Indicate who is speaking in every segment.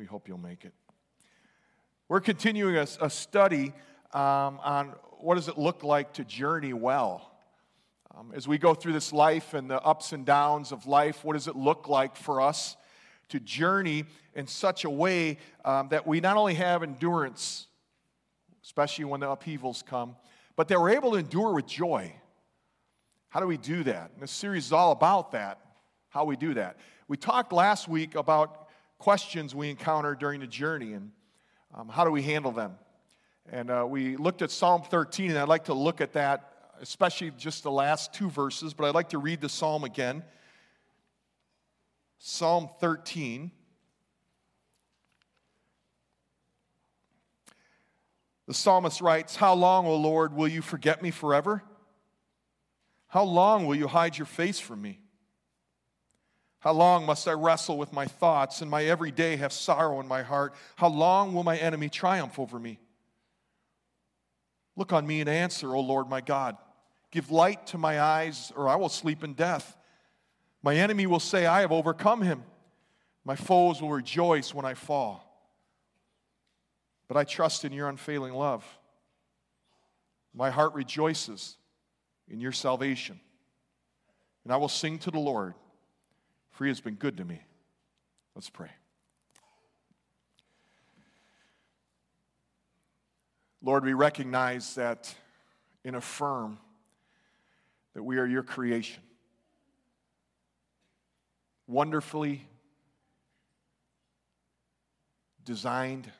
Speaker 1: We hope you'll make it. We're continuing a, a study um, on what does it look like to journey well. Um, as we go through this life and the ups and downs of life, what does it look like for us to journey in such a way um, that we not only have endurance, especially when the upheavals come, but that we're able to endure with joy? How do we do that? And this series is all about that, how we do that. We talked last week about questions we encounter during the journey and um, how do we handle them. And uh, we looked at Psalm 13, and I'd like to look at that, especially just the last two verses, but I'd like to read the psalm again. Psalm 13. The psalmist writes, How long, O Lord, will you forget me forever? How long will you hide your face from me? How long must I wrestle with my thoughts and my every day have sorrow in my heart? How long will my enemy triumph over me? Look on me and answer, O Lord my God. Give light to my eyes, or I will sleep in death. My enemy will say, I have overcome him. My foes will rejoice when I fall. But I trust in your unfailing love. My heart rejoices in your salvation. And I will sing to the Lord, for he has been good to me. Let's pray. Lord, we recognize that and affirm that we are your creation. Wonderfully designed,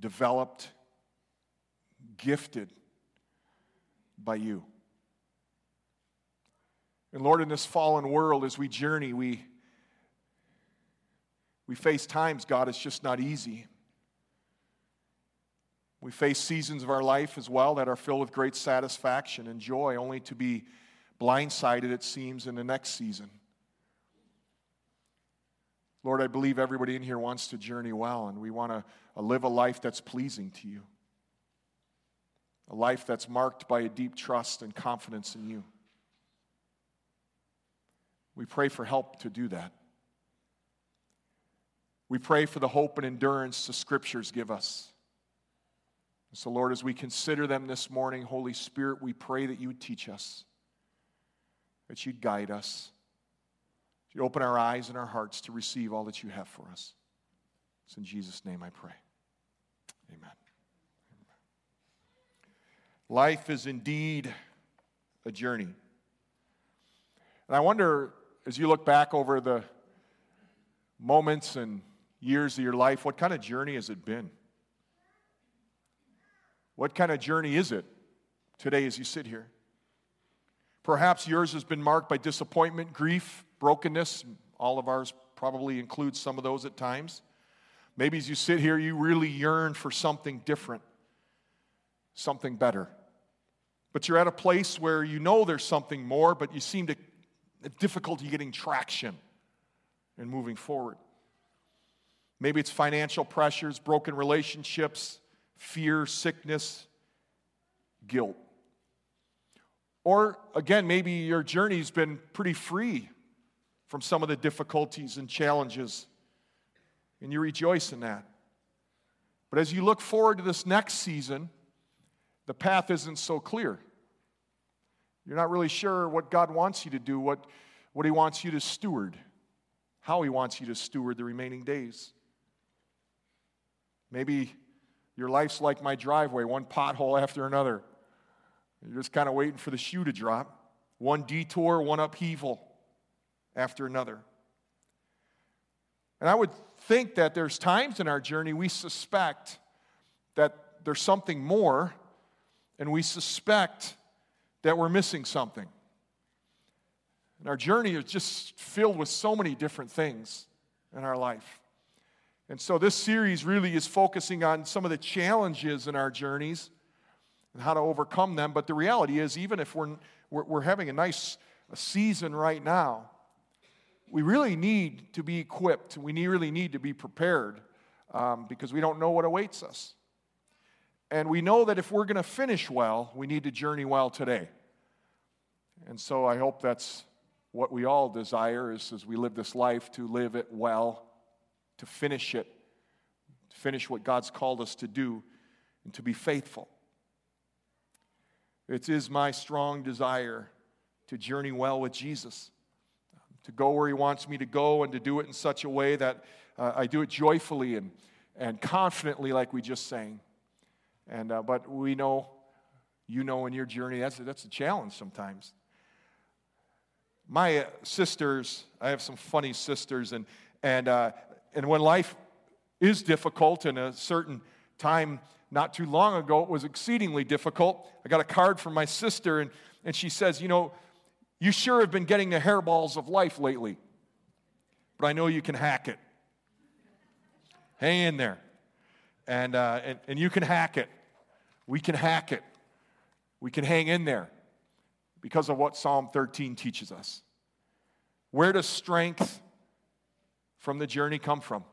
Speaker 1: developed, gifted by you. And Lord, in this fallen world, as we journey, we, we face times, God, it's just not easy. We face seasons of our life as well that are filled with great satisfaction and joy, only to be blindsided, it seems, in the next season. Lord, I believe everybody in here wants to journey well, and we want to uh, live a life that's pleasing to you a life that's marked by a deep trust and confidence in you. We pray for help to do that. We pray for the hope and endurance the scriptures give us. So, Lord, as we consider them this morning, Holy Spirit, we pray that you would teach us, that you'd guide us, that you'd open our eyes and our hearts to receive all that you have for us. It's in Jesus' name I pray. Amen. Life is indeed a journey. And I wonder, as you look back over the moments and years of your life, what kind of journey has it been? What kind of journey is it today as you sit here? Perhaps yours has been marked by disappointment, grief, brokenness. All of ours probably includes some of those at times. Maybe as you sit here, you really yearn for something different something better. But you're at a place where you know there's something more, but you seem to difficulty getting traction and moving forward. Maybe it's financial pressures, broken relationships, fear, sickness, guilt. Or again, maybe your journey's been pretty free from some of the difficulties and challenges, and you rejoice in that. But as you look forward to this next season, the path isn't so clear. You're not really sure what God wants you to do, what, what He wants you to steward, how He wants you to steward the remaining days. Maybe your life's like my driveway, one pothole after another. You're just kind of waiting for the shoe to drop. One detour, one upheaval after another. And I would think that there's times in our journey we suspect that there's something more and we suspect that we're missing something. And our journey is just filled with so many different things in our life. And so this series really is focusing on some of the challenges in our journeys and how to overcome them. But the reality is, even if we're, we're, we're having a nice season right now, we really need to be equipped. We need, really need to be prepared um, because we don't know what awaits us. And we know that if we're going to finish well, we need to journey well today. And so I hope that's what we all desire is as we live this life to live it well to finish it, to finish what God's called us to do, and to be faithful. It is my strong desire to journey well with Jesus, to go where He wants me to go, and to do it in such a way that uh, I do it joyfully and, and confidently, like we just sang. And, uh, but we know, you know, in your journey, that's, that's a challenge sometimes. My uh, sisters, I have some funny sisters, and, and, uh, and when life is difficult in a certain time not too long ago, it was exceedingly difficult. I got a card from my sister, and, and she says, You know, you sure have been getting the hairballs of life lately, but I know you can hack it. Hang in there. And, uh, and, and you can hack it. We can hack it. We can hang in there because of what Psalm 13 teaches us. Where does strength from the journey come from?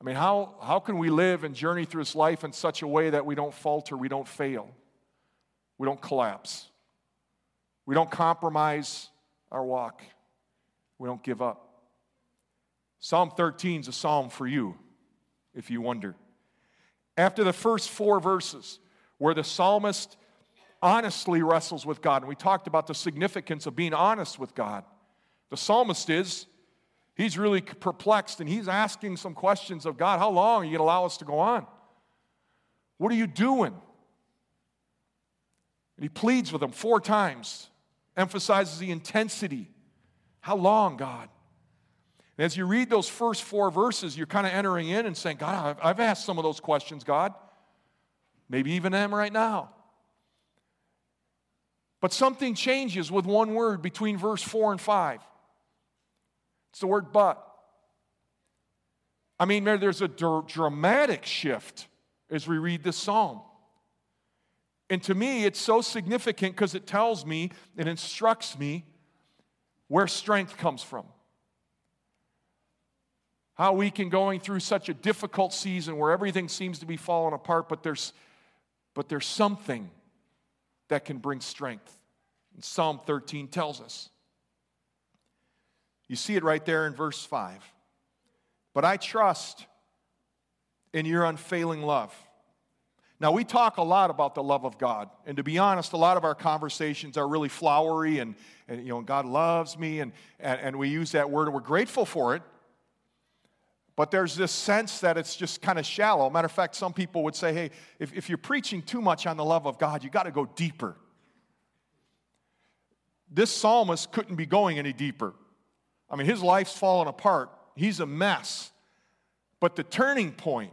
Speaker 1: I mean, how, how can we live and journey through this life in such a way that we don't falter, we don't fail, we don't collapse, we don't compromise our walk, we don't give up? Psalm 13 is a psalm for you, if you wonder. After the first four verses, where the psalmist honestly wrestles with God, and we talked about the significance of being honest with God, the psalmist is He's really perplexed and he's asking some questions of God. How long are you going to allow us to go on? What are you doing? And he pleads with him four times, emphasizes the intensity. How long, God? And as you read those first four verses, you're kind of entering in and saying, God, I've asked some of those questions, God. Maybe even them right now. But something changes with one word between verse 4 and 5. It's the word but. I mean, there's a dramatic shift as we read this psalm. And to me, it's so significant because it tells me, it instructs me where strength comes from. How we can going through such a difficult season where everything seems to be falling apart, but there's, but there's something that can bring strength. And Psalm 13 tells us. You see it right there in verse 5. But I trust in your unfailing love. Now, we talk a lot about the love of God. And to be honest, a lot of our conversations are really flowery and, and you know, God loves me, and, and, and we use that word and we're grateful for it. But there's this sense that it's just kind of shallow. Matter of fact, some people would say, hey, if, if you're preaching too much on the love of God, you got to go deeper. This psalmist couldn't be going any deeper. I mean, his life's fallen apart. He's a mess. But the turning point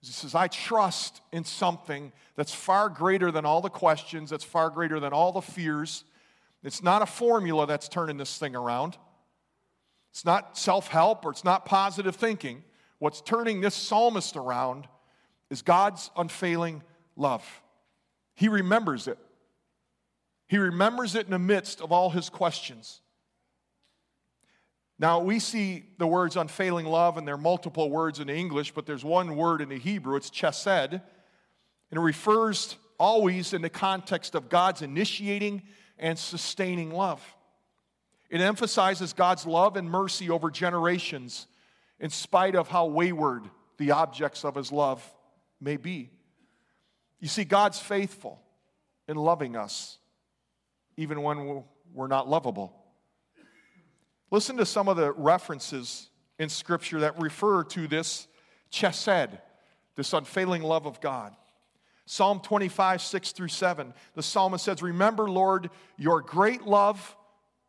Speaker 1: he says, I trust in something that's far greater than all the questions, that's far greater than all the fears. It's not a formula that's turning this thing around. It's not self help or it's not positive thinking. What's turning this psalmist around is God's unfailing love. He remembers it. He remembers it in the midst of all his questions. Now, we see the words unfailing love, and there are multiple words in English, but there's one word in the Hebrew, it's chesed, and it refers always in the context of God's initiating and sustaining love. It emphasizes God's love and mercy over generations, in spite of how wayward the objects of his love may be. You see, God's faithful in loving us, even when we're not lovable. Listen to some of the references in Scripture that refer to this chesed, this unfailing love of God. Psalm 25, 6 through 7, the psalmist says, Remember, Lord, your great love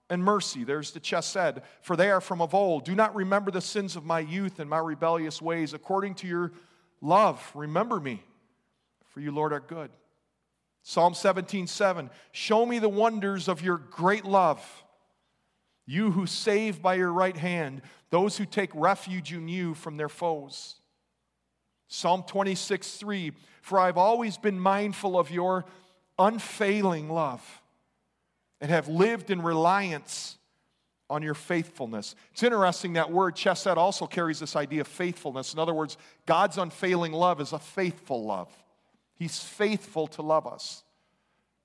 Speaker 1: and mercy. There's the chesed, for they are from of old. Do not remember the sins of my youth and my rebellious ways. According to your love, remember me, for you, Lord, are good. Psalm 17, 7, Show me the wonders of your great love you who save by your right hand, those who take refuge in you from their foes. Psalm 26, 3 For I've always been mindful of your unfailing love and have lived in reliance on your faithfulness. It's interesting that word chesed also carries this idea of faithfulness. In other words, God's unfailing love is a faithful love. He's faithful to love us.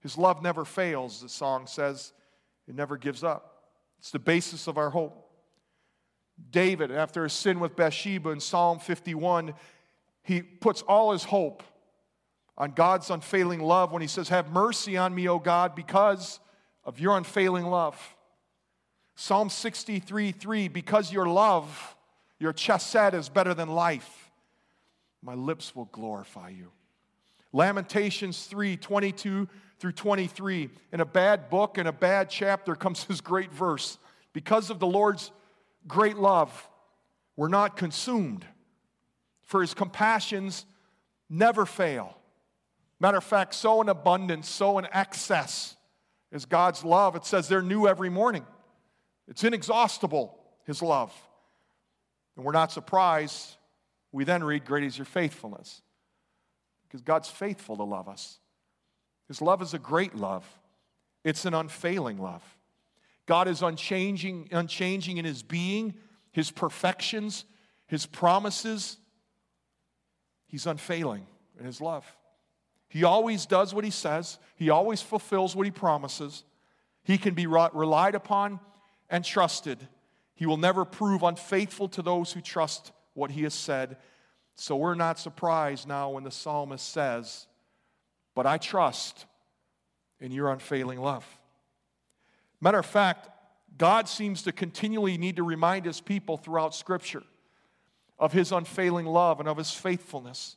Speaker 1: His love never fails, the song says, it never gives up. It's the basis of our hope. David, after his sin with Bathsheba in Psalm 51, he puts all his hope on God's unfailing love when he says, Have mercy on me, O God, because of your unfailing love. Psalm 63 3, because your love, your chesed is better than life, my lips will glorify you. Lamentations 3 22 through 23. In a bad book, in a bad chapter, comes this great verse. Because of the Lord's great love, we're not consumed, for his compassions never fail. Matter of fact, so in abundance, so in excess is God's love. It says they're new every morning. It's inexhaustible, his love. And we're not surprised. We then read, Great is your faithfulness. Because God's faithful to love us. His love is a great love, it's an unfailing love. God is unchanging, unchanging in his being, his perfections, his promises. He's unfailing in his love. He always does what he says, he always fulfills what he promises. He can be relied upon and trusted. He will never prove unfaithful to those who trust what he has said. So we're not surprised now when the psalmist says, But I trust in your unfailing love. Matter of fact, God seems to continually need to remind his people throughout Scripture of his unfailing love and of his faithfulness.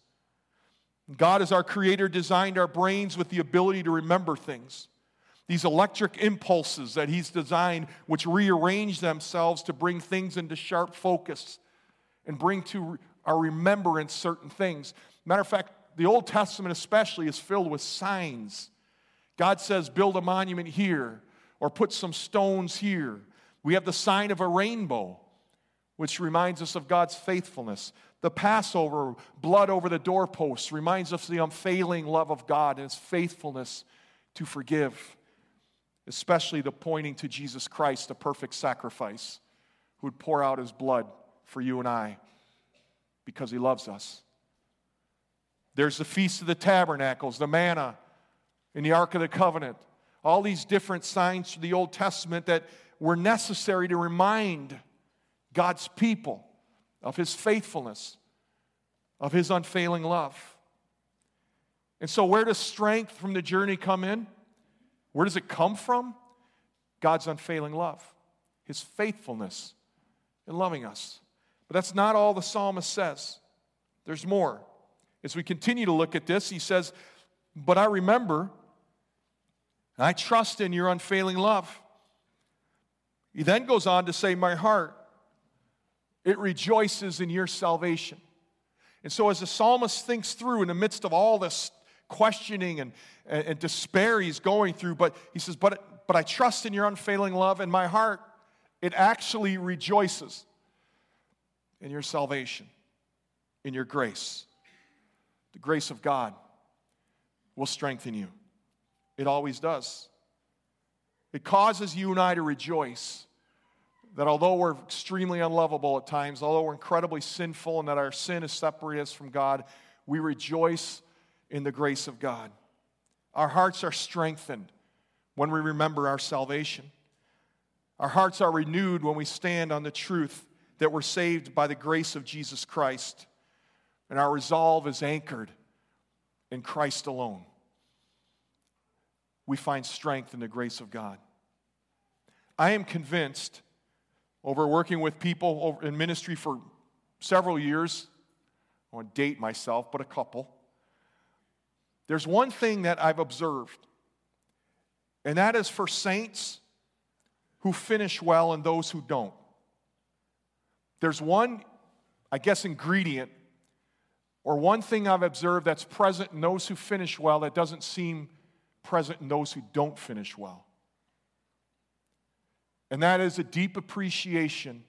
Speaker 1: God, as our Creator, designed our brains with the ability to remember things. These electric impulses that He's designed, which rearrange themselves to bring things into sharp focus and bring to our remembrance certain things. Matter of fact, the Old Testament, especially, is filled with signs. God says, build a monument here or put some stones here. We have the sign of a rainbow, which reminds us of God's faithfulness. The Passover, blood over the doorposts, reminds us of the unfailing love of God and his faithfulness to forgive, especially the pointing to Jesus Christ, the perfect sacrifice, who would pour out his blood for you and I because he loves us. There's the Feast of the Tabernacles, the manna in the Ark of the Covenant, all these different signs from the Old Testament that were necessary to remind God's people of his faithfulness, of his unfailing love. And so, where does strength from the journey come in? Where does it come from? God's unfailing love, his faithfulness in loving us. But that's not all the psalmist says. There's more. As we continue to look at this, he says, But I remember, I trust in your unfailing love. He then goes on to say, My heart it rejoices in your salvation. And so, as the psalmist thinks through in the midst of all this questioning and, and, and despair he's going through, but he says, but, but I trust in your unfailing love, and my heart, it actually rejoices in your salvation, in your grace. The grace of God will strengthen you. It always does. It causes you and I to rejoice that although we're extremely unlovable at times, although we're incredibly sinful and that our sin has separated us from God, we rejoice in the grace of God. Our hearts are strengthened when we remember our salvation. Our hearts are renewed when we stand on the truth that we're saved by the grace of Jesus Christ. And our resolve is anchored in Christ alone. We find strength in the grace of God. I am convinced over working with people in ministry for several years. I want to date myself, but a couple. There's one thing that I've observed, and that is for saints who finish well and those who don't. There's one, I guess, ingredient or one thing I've observed that's present in those who finish well that doesn't seem present in those who don't finish well and that is a deep appreciation,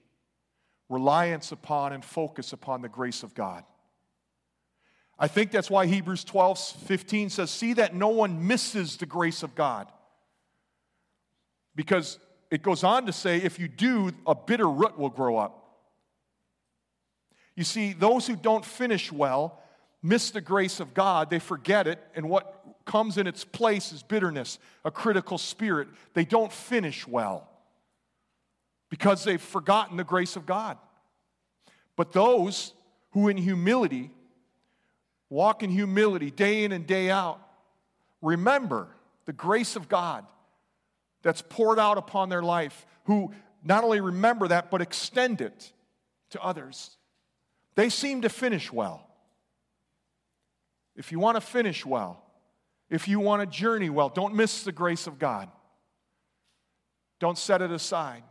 Speaker 1: reliance upon, and focus upon the grace of God. I think that's why Hebrews 12 15 says, See that no one misses the grace of God. Because it goes on to say, if you do, a bitter root will grow up. You see, those who don't finish well miss the grace of God, they forget it, and what comes in its place is bitterness, a critical spirit. They don't finish well. Because they've forgotten the grace of God. But those who in humility walk in humility day in and day out, remember the grace of God that's poured out upon their life, who not only remember that, but extend it to others. They seem to finish well. If you want to finish well, if you want to journey well, don't miss the grace of God. Don't set it aside.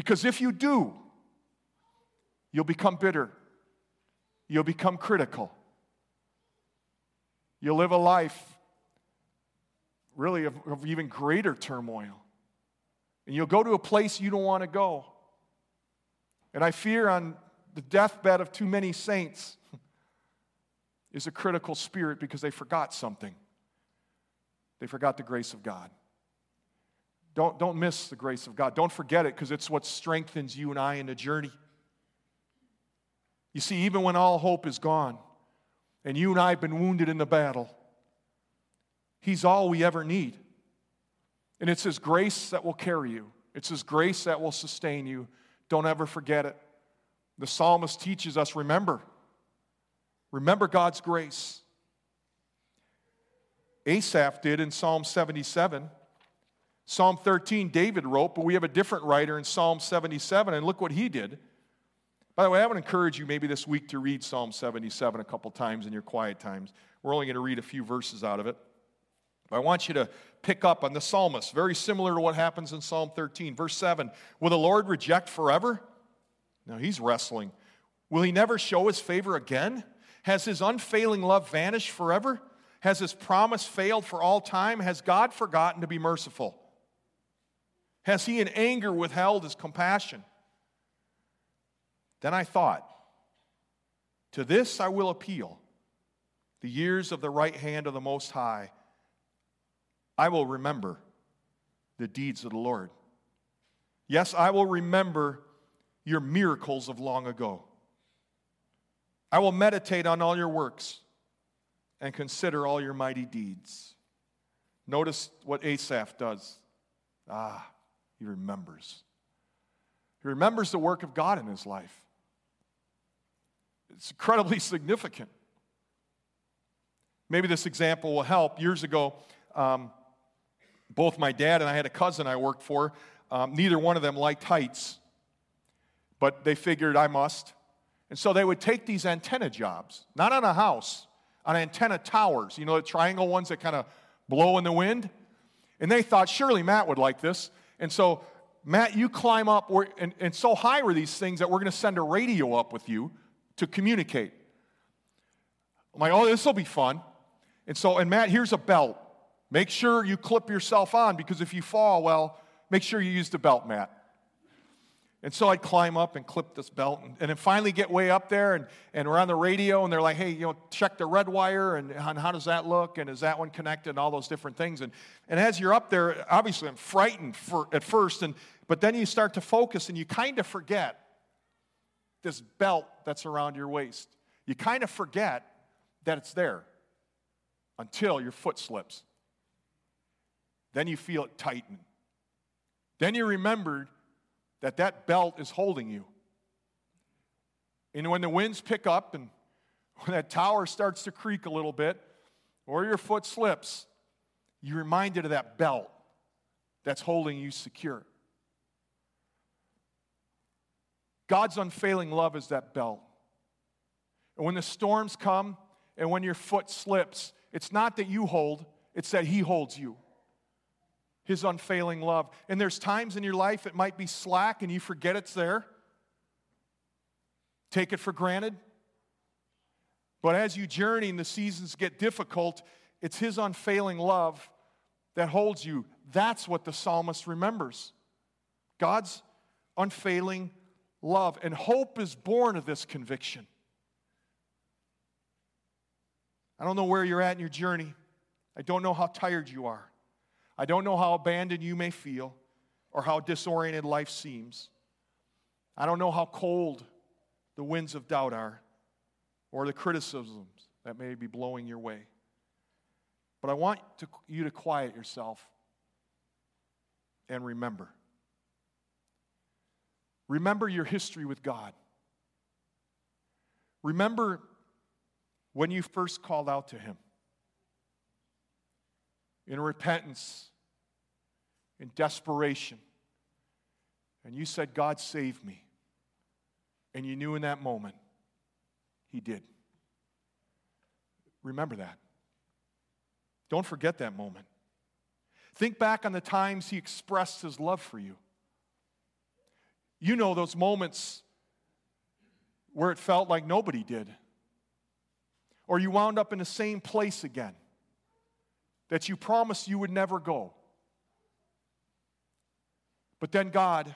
Speaker 1: Because if you do, you'll become bitter. You'll become critical. You'll live a life really of, of even greater turmoil. And you'll go to a place you don't want to go. And I fear on the deathbed of too many saints is a critical spirit because they forgot something. They forgot the grace of God. Don't, don't miss the grace of God. Don't forget it because it's what strengthens you and I in the journey. You see, even when all hope is gone and you and I have been wounded in the battle, He's all we ever need. And it's His grace that will carry you, it's His grace that will sustain you. Don't ever forget it. The psalmist teaches us remember, remember God's grace. Asaph did in Psalm 77. Psalm 13, David wrote, but we have a different writer in Psalm 77, and look what he did. By the way, I would encourage you maybe this week to read Psalm 77 a couple times in your quiet times. We're only going to read a few verses out of it. But I want you to pick up on the psalmist, very similar to what happens in Psalm 13. Verse 7 Will the Lord reject forever? No, he's wrestling. Will he never show his favor again? Has his unfailing love vanished forever? Has his promise failed for all time? Has God forgotten to be merciful? Has he in anger withheld his compassion? Then I thought, To this I will appeal, the years of the right hand of the Most High. I will remember the deeds of the Lord. Yes, I will remember your miracles of long ago. I will meditate on all your works and consider all your mighty deeds. Notice what Asaph does. Ah, he remembers. He remembers the work of God in his life. It's incredibly significant. Maybe this example will help. Years ago, um, both my dad and I had a cousin I worked for. Um, neither one of them liked heights, but they figured I must. And so they would take these antenna jobs, not on a house, on antenna towers, you know, the triangle ones that kind of blow in the wind. And they thought, surely Matt would like this. And so, Matt, you climb up, and, and so high were these things that we're going to send a radio up with you to communicate. I'm like, oh, this will be fun. And so, and Matt, here's a belt. Make sure you clip yourself on because if you fall, well, make sure you use the belt, Matt. And so I'd climb up and clip this belt and, and then finally get way up there and, and we're on the radio and they're like, hey, you know, check the red wire and, and how does that look and is that one connected and all those different things. And, and as you're up there, obviously I'm frightened for, at first, and, but then you start to focus and you kind of forget this belt that's around your waist. You kind of forget that it's there until your foot slips. Then you feel it tighten. Then you remembered that that belt is holding you. And when the winds pick up and when that tower starts to creak a little bit or your foot slips, you're reminded of that belt that's holding you secure. God's unfailing love is that belt. And when the storms come and when your foot slips, it's not that you hold, it's that He holds you his unfailing love. And there's times in your life it might be slack and you forget it's there. Take it for granted. But as you journey and the seasons get difficult, it's his unfailing love that holds you. That's what the psalmist remembers. God's unfailing love. And hope is born of this conviction. I don't know where you're at in your journey. I don't know how tired you are. I don't know how abandoned you may feel or how disoriented life seems. I don't know how cold the winds of doubt are or the criticisms that may be blowing your way. But I want to, you to quiet yourself and remember Remember your history with God. Remember when you first called out to Him in repentance, in desperation, and you said, God, save me. And you knew in that moment, He did. Remember that. Don't forget that moment. Think back on the times He expressed His love for you. You know those moments where it felt like nobody did. Or you wound up in the same place again that you promised you would never go. But then God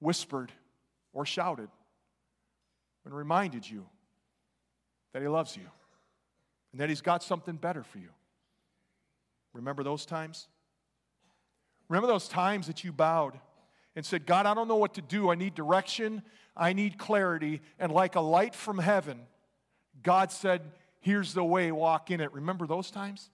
Speaker 1: whispered or shouted and reminded you that He loves you and that He's got something better for you. Remember those times? Remember those times that you bowed and said, God, I don't know what to do. I need direction, I need clarity. And like a light from heaven, God said, Here's the way, walk in it. Remember those times?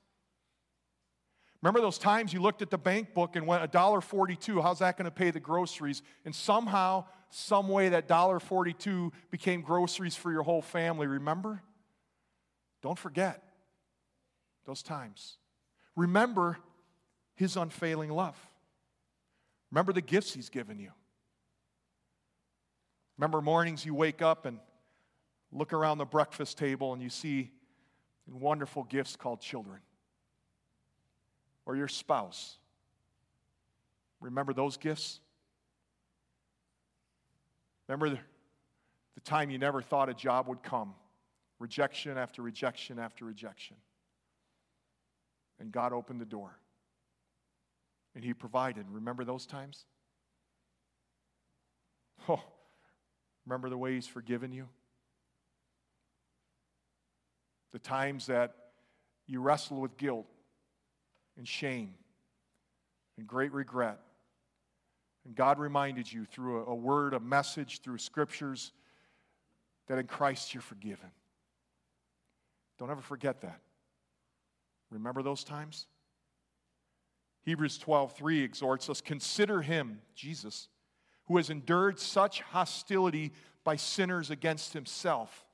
Speaker 1: Remember those times you looked at the bank book and went $1.42, how's that going to pay the groceries? And somehow, some way, that $1.42 became groceries for your whole family. Remember? Don't forget those times. Remember his unfailing love. Remember the gifts he's given you. Remember mornings you wake up and look around the breakfast table and you see wonderful gifts called children or your spouse. Remember those gifts? Remember the, time you never thought a job would come rejection after rejection after rejection. And God opened the door. And He provided. Remember those times? Oh, remember the way He's forgiven you? The times that you wrestle with guilt and shame and great regret. And God reminded you through a, a word, a message, through scriptures, that in Christ you're forgiven. Don't ever forget that. Remember those times? Hebrews 12:3 exhorts us consider him, Jesus, who has endured such hostility by sinners against himself.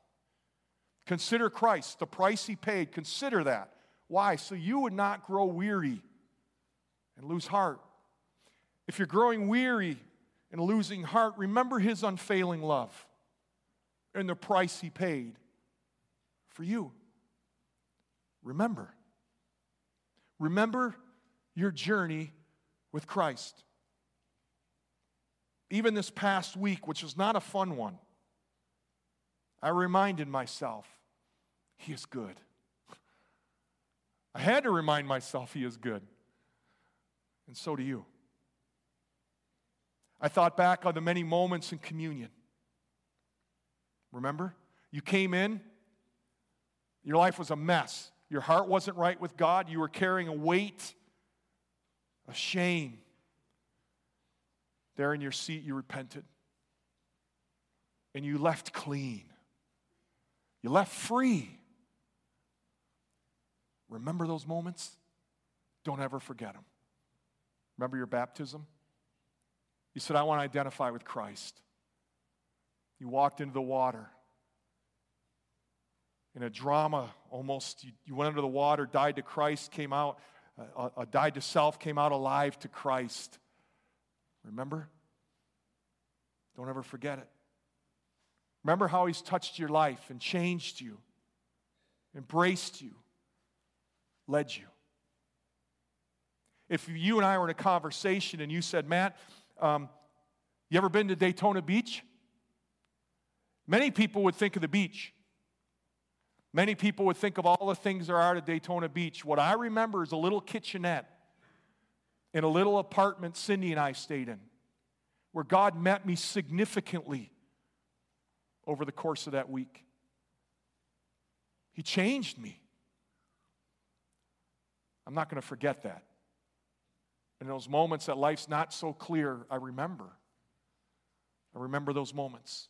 Speaker 1: Consider Christ, the price he paid. Consider that. Why? So you would not grow weary and lose heart. If you're growing weary and losing heart, remember his unfailing love and the price he paid for you. Remember. Remember your journey with Christ. Even this past week, which was not a fun one, I reminded myself, He is good. I had to remind myself He is good. And so do you. I thought back on the many moments in communion. Remember? You came in, your life was a mess. Your heart wasn't right with God. You were carrying a weight of shame. There in your seat, you repented. And you left clean. You left free. Remember those moments? Don't ever forget them. Remember your baptism? You said, I want to identify with Christ. You walked into the water. In a drama, almost, you, you went under the water, died to Christ, came out, uh, uh, died to self, came out alive to Christ. Remember? Don't ever forget it. Remember how He's touched your life and changed you, embraced you, led you. If you and I were in a conversation and you said, Matt, um, you ever been to Daytona Beach? Many people would think of the beach. Many people would think of all the things there are at Daytona Beach. What I remember is a little kitchenette in a little apartment Cindy and I stayed in, where God met me significantly over the course of that week. He changed me. I'm not going to forget that. In those moments that life's not so clear, I remember. I remember those moments.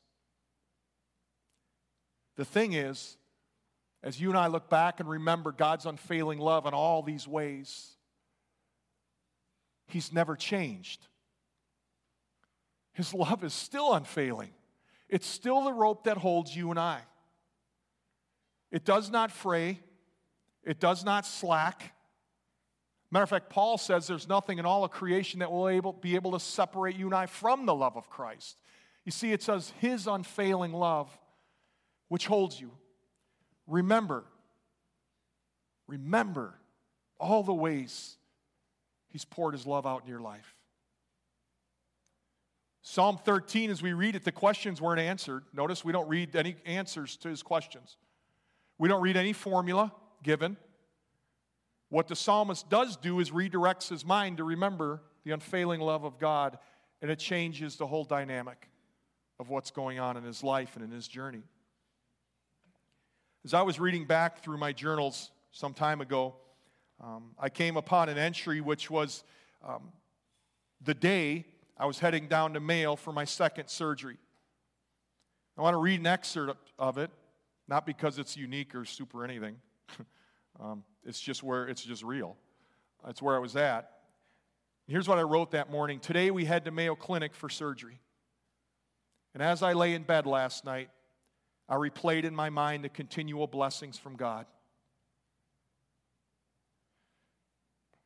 Speaker 1: The thing is, as you and I look back and remember God's unfailing love in all these ways, He's never changed. His love is still unfailing. It's still the rope that holds you and I. It does not fray, it does not slack. Matter of fact, Paul says there's nothing in all of creation that will able, be able to separate you and I from the love of Christ. You see, it says his unfailing love, which holds you. Remember, remember all the ways he's poured his love out in your life. Psalm 13, as we read it, the questions weren't answered. Notice we don't read any answers to his questions. We don't read any formula given. What the psalmist does do is redirects his mind to remember the unfailing love of God, and it changes the whole dynamic of what's going on in his life and in his journey. As I was reading back through my journals some time ago, um, I came upon an entry which was um, the day I was heading down to Mayo for my second surgery. I want to read an excerpt of it, not because it's unique or super anything. um, it's just where it's just real. That's where I was at. Here's what I wrote that morning. Today we head to Mayo Clinic for surgery. And as I lay in bed last night, I replayed in my mind the continual blessings from God.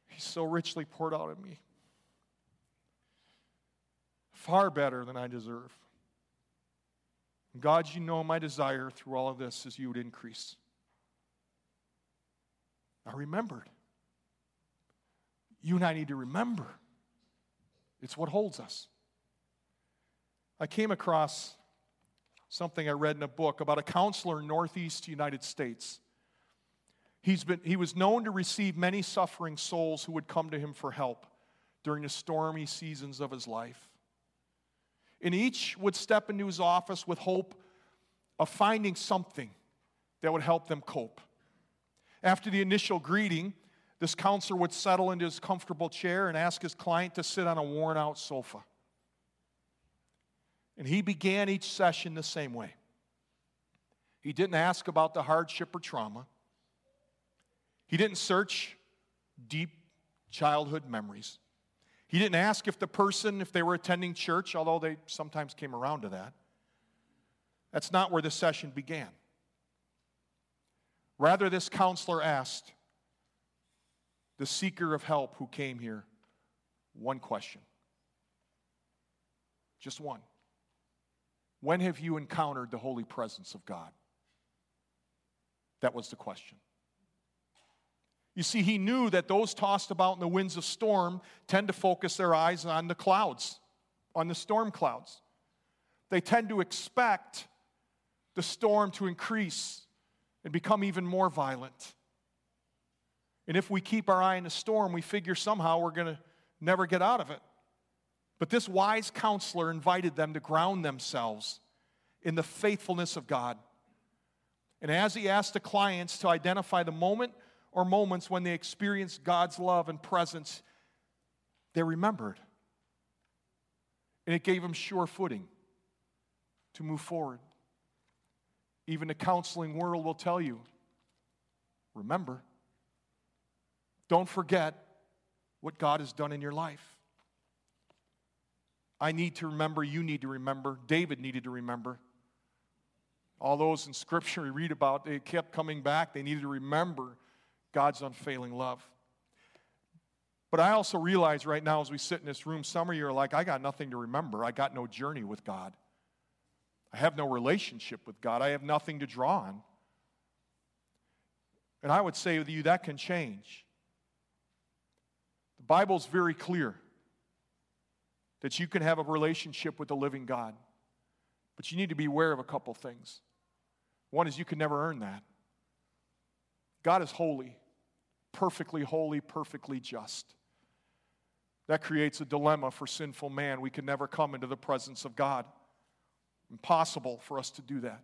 Speaker 1: He's so richly poured out of me far better than I deserve. God, you know my desire through all of this is you would increase. I remembered. You and I need to remember. It's what holds us. I came across something I read in a book about a counselor in Northeast United States. He's been, he was known to receive many suffering souls who would come to him for help during the stormy seasons of his life and each would step into his office with hope of finding something that would help them cope. After the initial greeting, this counselor would settle into his comfortable chair and ask his client to sit on a worn out sofa. And he began each session the same way. He didn't ask about the hardship or trauma. He didn't search deep childhood memories. He didn't ask if the person, if they were attending church, although they sometimes came around to that. That's not where the session began. Rather, this counselor asked the seeker of help who came here one question. Just one. When have you encountered the holy presence of God? That was the question. You see, he knew that those tossed about in the winds of storm tend to focus their eyes on the clouds, on the storm clouds. They tend to expect the storm to increase and become even more violent. And if we keep our eye on the storm, we figure somehow we're going to never get out of it. But this wise counselor invited them to ground themselves in the faithfulness of God. And as he asked the clients to identify the moment or moments when they experienced God's love and presence, they remembered. And it gave them sure footing to move forward. Even the counseling world will tell you remember. Don't forget what God has done in your life. I need to remember, you need to remember, David needed to remember. All those in Scripture we read about, they kept coming back. They needed to remember God's unfailing love. But I also realize right now as we sit in this room, some of you are like, I got nothing to remember. I got no journey with God. I have no relationship with God. I have nothing to draw on. And I would say to you, that can change. The Bible's very clear that you can have a relationship with the living God. But you need to be aware of a couple things. One is you can never earn that. God is holy perfectly holy, perfectly just. That creates a dilemma for sinful man. We can never come into the presence of God. Impossible for us to do that.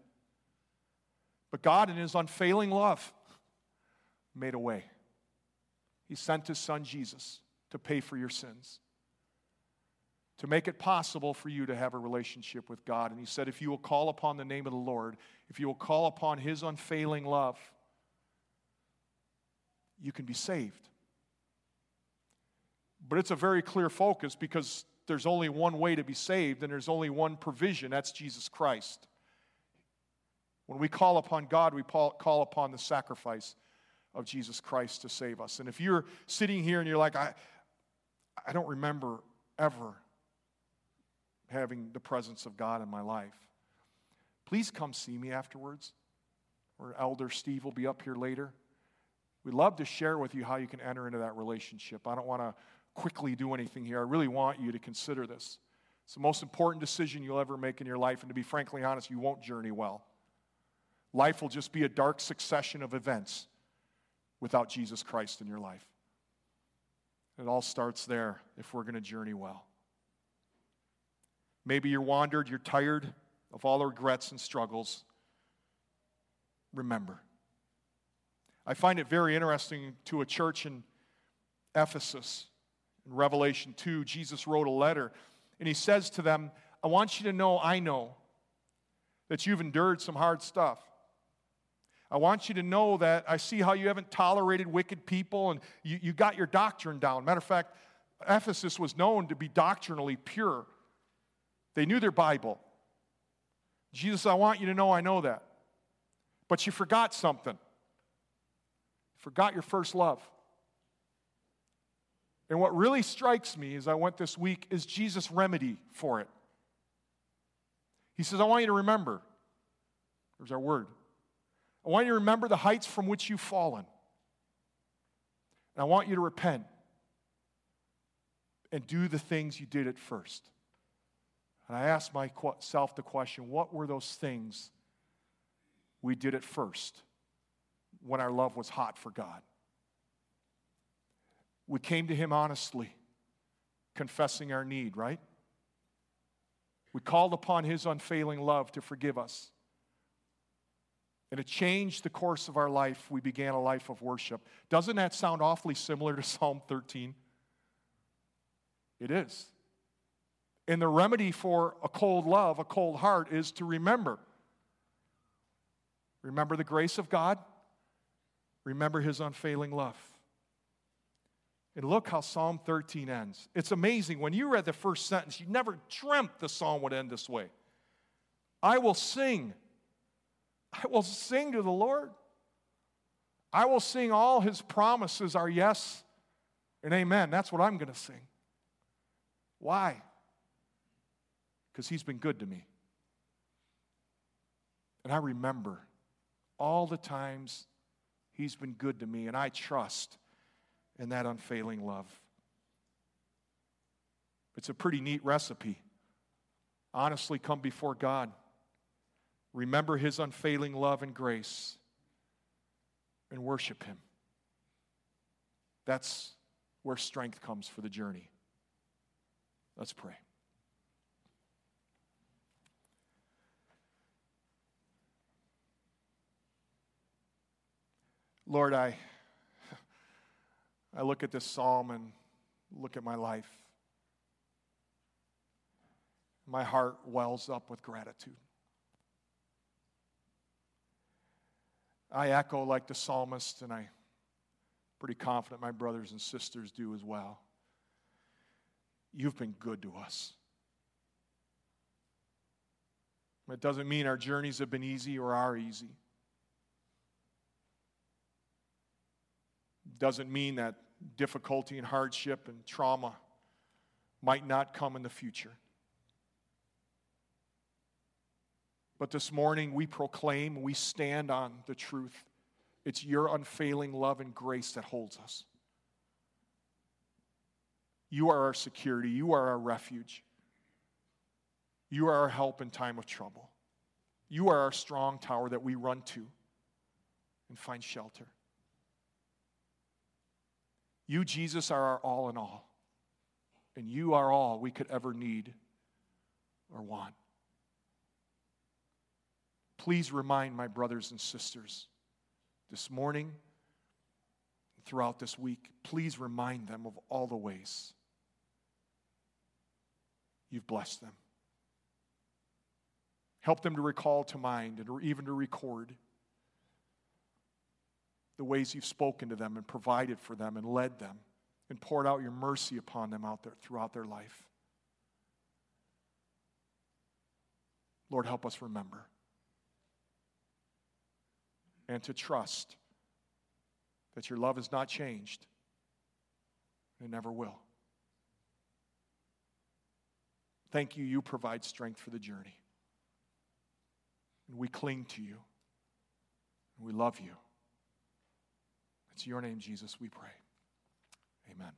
Speaker 1: But God, in His unfailing love, made a way. He sent His Son Jesus to pay for your sins, to make it possible for you to have a relationship with God. And He said, if you will call upon the name of the Lord, if you will call upon His unfailing love, you can be saved. But it's a very clear focus because there's only one way to be saved and there's only one provision that's Jesus Christ. When we call upon God, we call upon the sacrifice of Jesus Christ to save us. And if you're sitting here and you're like, I, I don't remember ever having the presence of God in my life, please come see me afterwards. Or Elder Steve will be up here later. We'd love to share with you how you can enter into that relationship. I don't want to quickly do anything here. I really want you to consider this. It's the most important decision you'll ever make in your life, and to be frankly honest, you won't journey well. Life will just be a dark succession of events without Jesus Christ in your life. It all starts there if we're going to journey well. Maybe you're wandered, you're tired of all the regrets and struggles. Remember. I find it very interesting to a church in Ephesus. In Revelation 2, Jesus wrote a letter, and he says to them, I want you to know, I know that you've endured some hard stuff. I want you to know that I see how you haven't tolerated wicked people and you, you got your doctrine down. Matter of fact, Ephesus was known to be doctrinally pure, they knew their Bible. Jesus, I want you to know I know that. But you forgot something. Forgot your first love. And what really strikes me as I went this week is Jesus' remedy for it. He says, I want you to remember. There's our word. I want you to remember the heights from which you've fallen. And I want you to repent and do the things you did at first. And I asked myself the question what were those things we did at first when our love was hot for God? We came to Him honestly, confessing our need, right? We called upon His unfailing love to forgive us. And it changed the course of our life. We began a life of worship. Doesn't that sound awfully similar to Psalm 13? It is. And the remedy for a cold love, a cold heart, is to remember. Remember the grace of God. Remember his unfailing love. And look how Psalm 13 ends. It's amazing. When you read the first sentence, you never dreamt the psalm would end this way. I will sing I will sing to the Lord. I will sing all his promises are yes and amen. That's what I'm going to sing. Why? Because he's been good to me. And I remember all the times he's been good to me, and I trust in that unfailing love. It's a pretty neat recipe. Honestly, come before God. Remember his unfailing love and grace and worship him. That's where strength comes for the journey. Let's pray. Lord, I, I look at this psalm and look at my life. My heart wells up with gratitude. I echo like the psalmist, and I'm pretty confident my brothers and sisters do as well. You've been good to us. It doesn't mean our journeys have been easy or are easy. Doesn't mean that difficulty and hardship and trauma might not come in the future. But this morning we proclaim, we stand on the truth. It's your unfailing love and grace that holds us. You are our security, you are our refuge. You are our help in time of trouble. You are our strong tower that we run to and find shelter. You, Jesus, are our all in all. And you are all we could ever need or want. Please remind my brothers and sisters this morning, throughout this week, please remind them of all the ways you've blessed them. Help them to recall to mind and or even to record the ways you've spoken to them and provided for them and led them and poured out your mercy upon them out there throughout their life. Lord, help us remember and to trust that your love has not changed and it never will. Thank you, you provide strength for the journey. And we cling to you and we love you. It's your name, Jesus, we pray. Amen.